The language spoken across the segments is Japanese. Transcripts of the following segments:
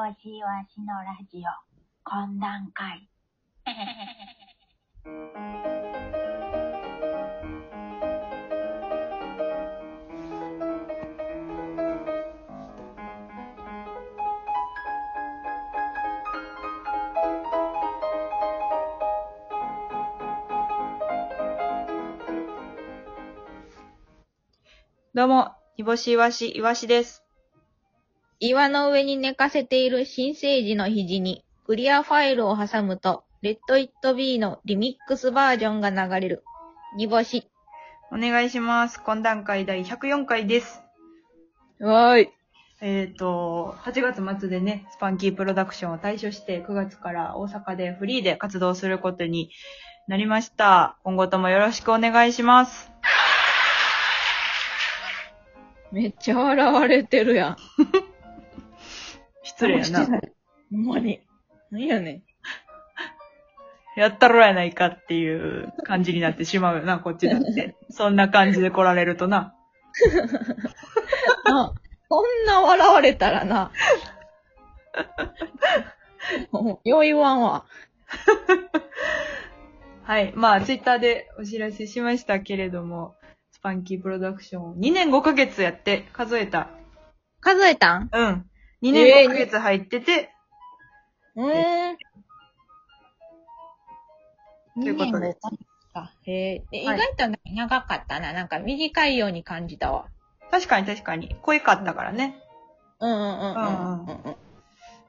しわしのラジオ、懇談会。どうも、煮干しいわし、いわしです。岩の上に寝かせている新生児の肘にクリアファイルを挟むと、レッド・イット・ビーのリミックスバージョンが流れる。煮干し。お願いします。懇談会第104回です。わーい。えっ、と、8月末でね、スパンキープロダクションを退所して、9月から大阪でフリーで活動することになりました。今後ともよろしくお願いします。めっちゃ笑われてるやん。失礼やな。ほんまに。何やねん。やったろやないかっていう感じになってしまうよな、こっちだって。そんな感じで来られるとな。あ、こんな笑われたらな。もうよう言わんわ。はい。まあ、ツイッターでお知らせしましたけれども、スパンキープロダクション2年5ヶ月やって数えた。数えたん？うん。2年5ヶ月入ってて、うーん。ということであ、へえ。え意はい外と長かったな。なんか短いように感じたわ。確かに確かに、濃いかったからね。うんうんうんうんうんうんうん。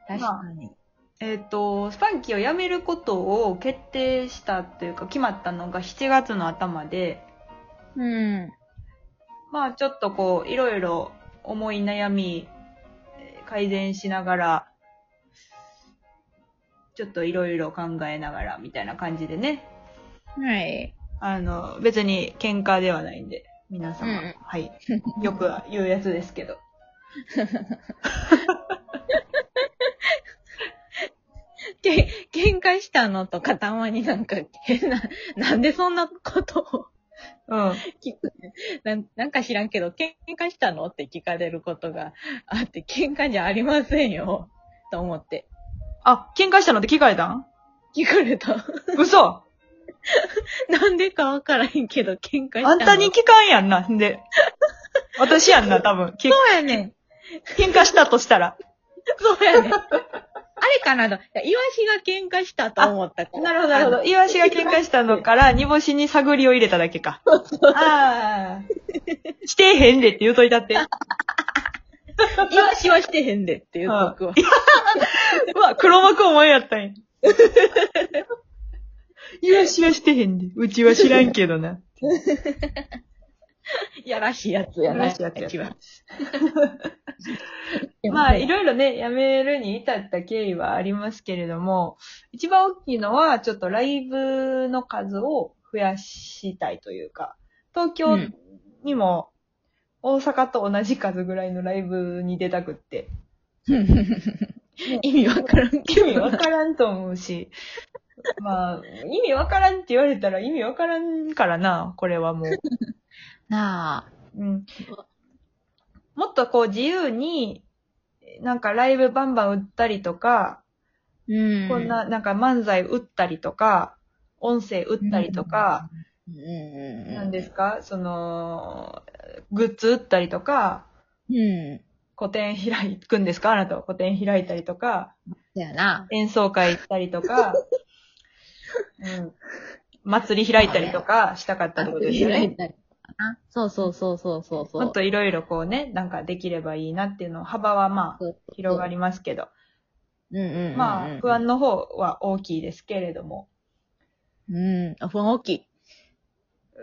確かに。えっ、と、スパンキーを辞めることを決定したというか、決まったのが7月の頭で、うん。まあちょっとこう、いろいろ思い悩み、えー改善しながら、ちょっといろいろ考えながら、みたいな感じでね。はい。あの、別に喧嘩ではないんで、皆様。うんはい。よく言うやつですけど。け、喧嘩したのとかたまになんか変な、なんでそんなことをうん。聞くなんなんか知らんけど、喧嘩したの？って聞かれることがあって、喧嘩じゃありませんよ。と思って。あ、喧嘩したのって聞かれたん？聞かれた。嘘？なんでかわからへんけど、喧嘩したの？あんたに聞かんやんな。んで。私やんな、多分。けそうやねん。喧嘩したとしたら。そうやねん。あれかなと。イワシが喧嘩したと思ったから。なるほど、なるほど。イワシが喧嘩したのから、煮干しに探りを入れただけか。ああ。してへんでって言うといたって。イワシはしてへんでっていうとくわ。うわ、黒幕お前やったんや。イワシはしてへんで。うちは知らんけどな。やらしいやつやな。やらしいやつや まあ、いろいろね、辞めるに至った経緯はありますけれども、一番大きいのは、ちょっとライブの数を増やしたいというか、東京にも大阪と同じ数ぐらいのライブに出たくって、意味わからんけ意味ど。わからんと思うし、まあ、意味わからんって言われたら意味わからんからな、これはもう。なあ。うん。もっとこう自由に、なんかライブバンバン売ったりとか、うん。こんな、なんか漫才打ったりとか、音声打ったりとか、うん。なんですか？その、グッズ打ったりとか、うん。個展開くんですか？あなたは個展開いたりとか、だよな。演奏会行ったりとか、うん、祭り開いたりとかしたかったってことですよね。たりな。そうそうそうそうそうそう。もっといろいろこうね、なんかできればいいなっていうの、幅はまあ、広がりますけど、うんうんうんうん。まあ、不安の方は大きいですけれども、うん。不安大きい。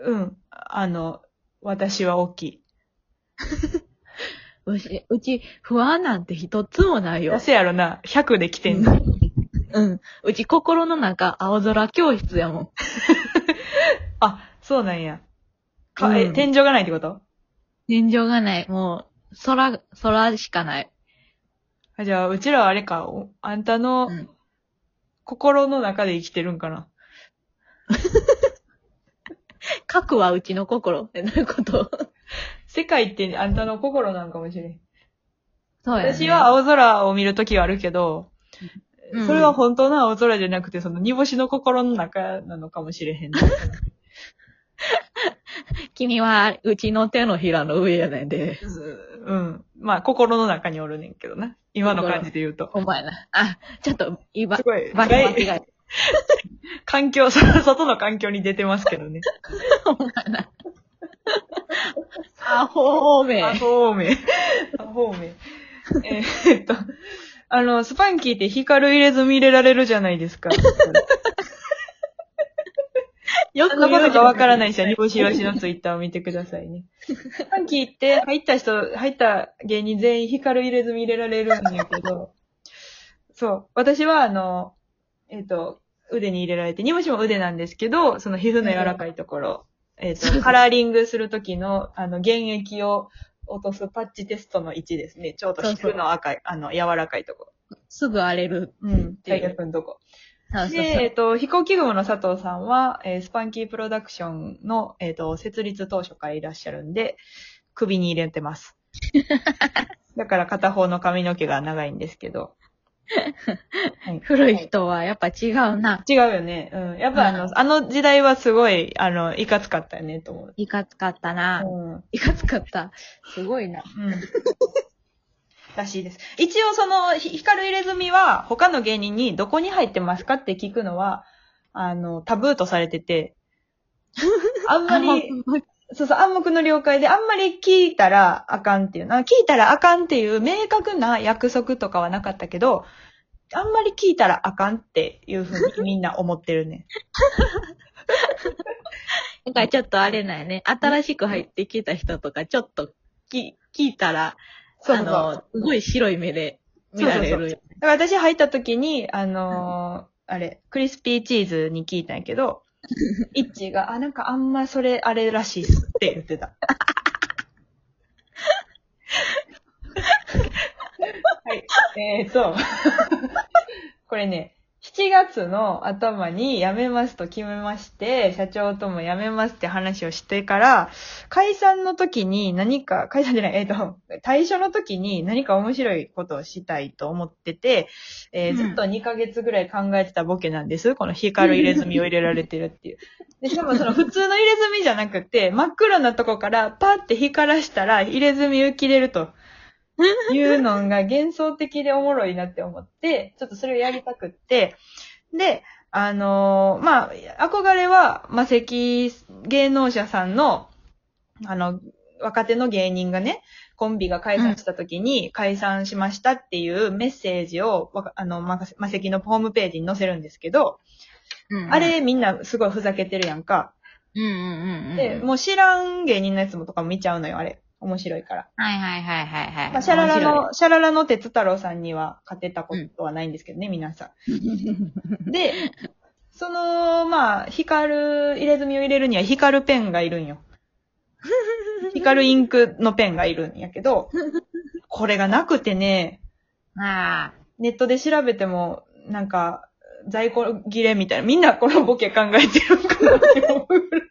うん、あの、私は大きい。うち、うち、不安なんて一つもないよ。せやろな、100で来てんの。うん。うち心の中、青空教室やもん。あ、そうなんや。か、え、うん天井がないってこと？天井がない。もう、空、空しかない。あじゃあ、うちらはあれか、おあんたのうん心の中で生きてるんかな？核はうちの心ってどういうこと？世界ってあんたの心なんかもしれん。そうやね。私は青空を見るときはあるけど、うんそれは本当の青空じゃなくて、その煮干しの心の中なのかもしれへんね。君は、うちの手のひらの上やねんで。うん。まあ、心の中におるねんけどな。今の感じで言うと。お前な。あ、ちょっと、今す、ごい、場所間違え環境、そ 外の環境に出てますけどね。た。お前な。アホーめ。アホーメン。アホーメン。えーっと、あの、スパンキーって光入れず見れられるじゃないですか。よそんなことがわからい。ない人は、煮干しわしのツイッターを見てくださいね。スパンキーって入った人、入った芸人全員光入れず見れられるんやけど、そう。私は、あの、えっ、と、腕に入れられて、煮干しも腕なんですけど、その皮膚の柔らかいところ、えっ、と、カラーリングするときの、あの、原液を落とすパッチテストの位置ですね。ちょうど皮膚の赤い、あの、柔らかいとこすぐ荒れる。ろ。うん。体力のとこ。そうそうで、えっ、と、飛行機雲の佐藤さんは、えースパンキープロダクションの、えっ、と、設立当初からいらっしゃるんで、首に入れてます。だから片方の髪の毛が長いんですけど。はい古い人はやっぱ違うな。違うよね。うん。やっぱあの、うんあの時代はすごい、あの、いかつかったよね、と思う。いかつかったな。うん。うん。いかつかった。すごいな。らしいです。一応その、ひ光入れ墨は他の芸人にどこに入ってますかって聞くのは、あの、タブーとされてて、あんまり、そうそう、暗黙の了解で、あんまり聞いたらあかんっていうな、聞いたらあかんっていう明確な約束とかはなかったけど、あんまり聞いたらあかんっていうふうにみんな思ってるね。なんかちょっとあれなんやね。新しく入ってきた人とか、ちょっとき聞いたら、そうそうあの、すごい白い目で見られる。だから私入った時に、あのーあれ、クリスピーチーズに聞いたんやけど、イッチーが、あ、なんかあんまそれ、あれらしいっすって言ってた。はい。えーと、これね、7月の頭に辞めますと決めまして、社長とも辞めますって話をしてから、解散の時に何か、解散じゃない、えっ、と、退所の時に何か面白いことをしたいと思ってて、えーうんずっと2ヶ月ぐらい考えてたボケなんです。この光る入れ墨を入れられてるっていう。で、しかもその普通の入れ墨じゃなくて、真っ黒なとこからパッて光らしたら入れ墨浮き出ると。いうのが幻想的でおもろいなって思って、ちょっとそれをやりたくって、で、あのーまあ、憧れは、まあ、石芸能者さんの、あの、若手の芸人がね、コンビが解散した時に解散しましたっていうメッセージを、あの、ま、ませきのホームページに載せるんですけど、うんあれみんなすごいふざけてるやんか。うんうんうんうん。で、もう知らん芸人のやつもとかも見ちゃうのよ、あれ。面白いから。はいはいはいはいはい。まあ、シャララ面の、シャララの哲太郎さんには勝てたことはないんですけどね、皆さ白い。ん。で、その、まあ、光る、入れ墨を入れるには光るペンがいるんよ。光るインクのペンがいるんやけど、これがなくてね、ああ。ネットで調べても、なんか、在庫切れみたいな。みんなこのボケ考えてるんかなって思うぐらい。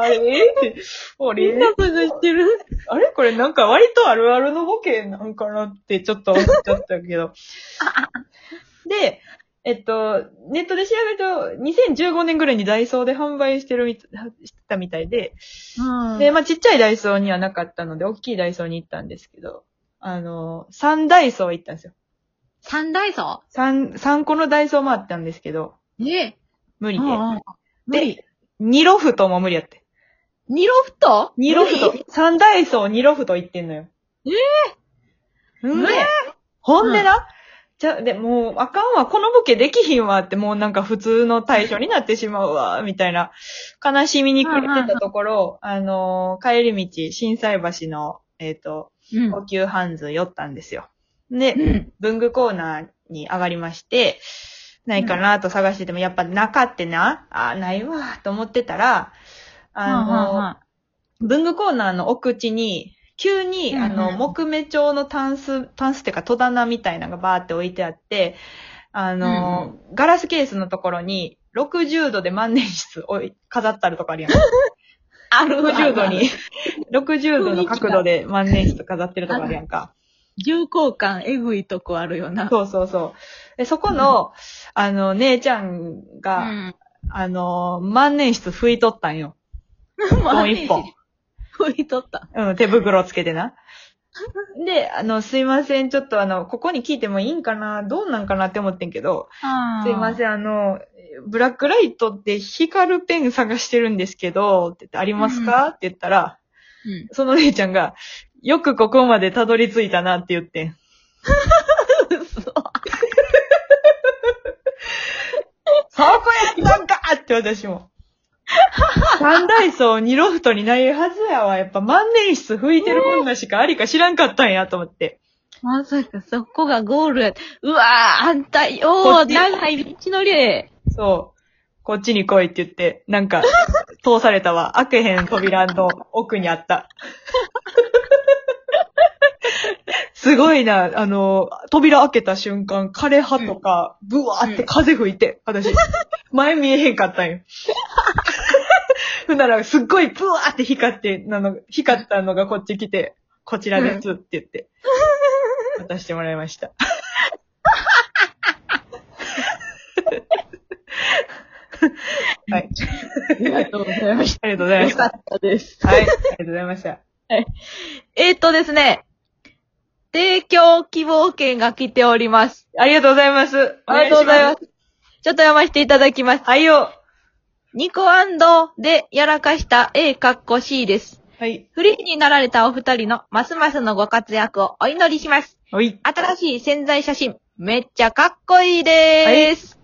あれって、あれ探してるあれ？これなんか割とあるあるのボケなんかなってちょっと思っちゃったけど。で、えっと、ネットで調べると、2015年ぐらいにダイソーで販売してるみたしてたみたいで、うん。で、まあちっちゃいダイソーにはなかったので、大きいダイソーに行ったんですけど、あの、3ダイソー行ったんですよ。三大層3、3個のダイソー回ったんですけど、え？無理で。無理。2ロフトも無理やって。二ロフト？2ロフト。3ダイソー2ロフト行ってんのよ。え？え無理ほんでな、じゃ、で、もう、あかんわ、このボケできひんわって、もうなんか普通の対象になってしまうわ、みたいな、悲しみに暮れてたところ、あのー帰り道、震災橋の、えっ、と、うん。高級ハンズ寄ったんですよ。で、うん。文具コーナーに上がりまして、ないかなと探してても、やっぱなかってな、あ、ないわ、と思ってたら、あの、はあはあ、文具コーナーの奥地に、急に、あの、木目調のタンス、タンスっていうか戸棚みたいなのがバーって置いてあって、あの、うん、ガラスケースのところに、60度で万年筆を飾ったるとかあるやん。ある60度に、60度の角度で万年筆飾ってるとかあるやんか。重厚感えぐいとこあるよな。そうそうそう。でそこの、うん、あの、姉ちゃんが、うん、あの、万年筆拭いとったんよ。もう一本。置いとった。うん、手袋つけてな。で、あの、すいません、ちょっとあの、ここに聞いてもいいんかなどうなんかなって思ってんけど、すいません、あの、ブラックライトって光るペン探してるんですけど、って言ってありますか、うんって言ったら、うん。その姉ちゃんが、よくここまでたどり着いたなって言ってん。そこやったんかって私も。三大層二ロフトになるはずやわ。やっぱ万年筆吹いてる女しかありか知らんかったんやと思って。まさかそこがゴールや。うわぁ、あんたよー、長い道のり。そう。こっちに来いって言って、なんか、通されたわ。開けへん扉の奥にあった。すごいな、あの、扉開けた瞬間、枯葉とか、ブワーって風吹いて、うん、私、前見えへんかったんよ。ほんなら、すっごいぷワーって光って、なの、光ったのがこっち来て、こちらですって言って、渡してもらいました。はい。ありがとうございましありがとうござた。いまよした。かったです。はい。ありがとうございました。えーっとですね、提供希望券が来ております。ありがとうございます。ありがとうございます。ちょっと読ませていただきます。はいよ。ニコでやらかした A かっこ C です。はい。フリーになられたお二人のますますのご活躍をお祈りします。はい。新しい潜在写真、めっちゃかっこいいでーす。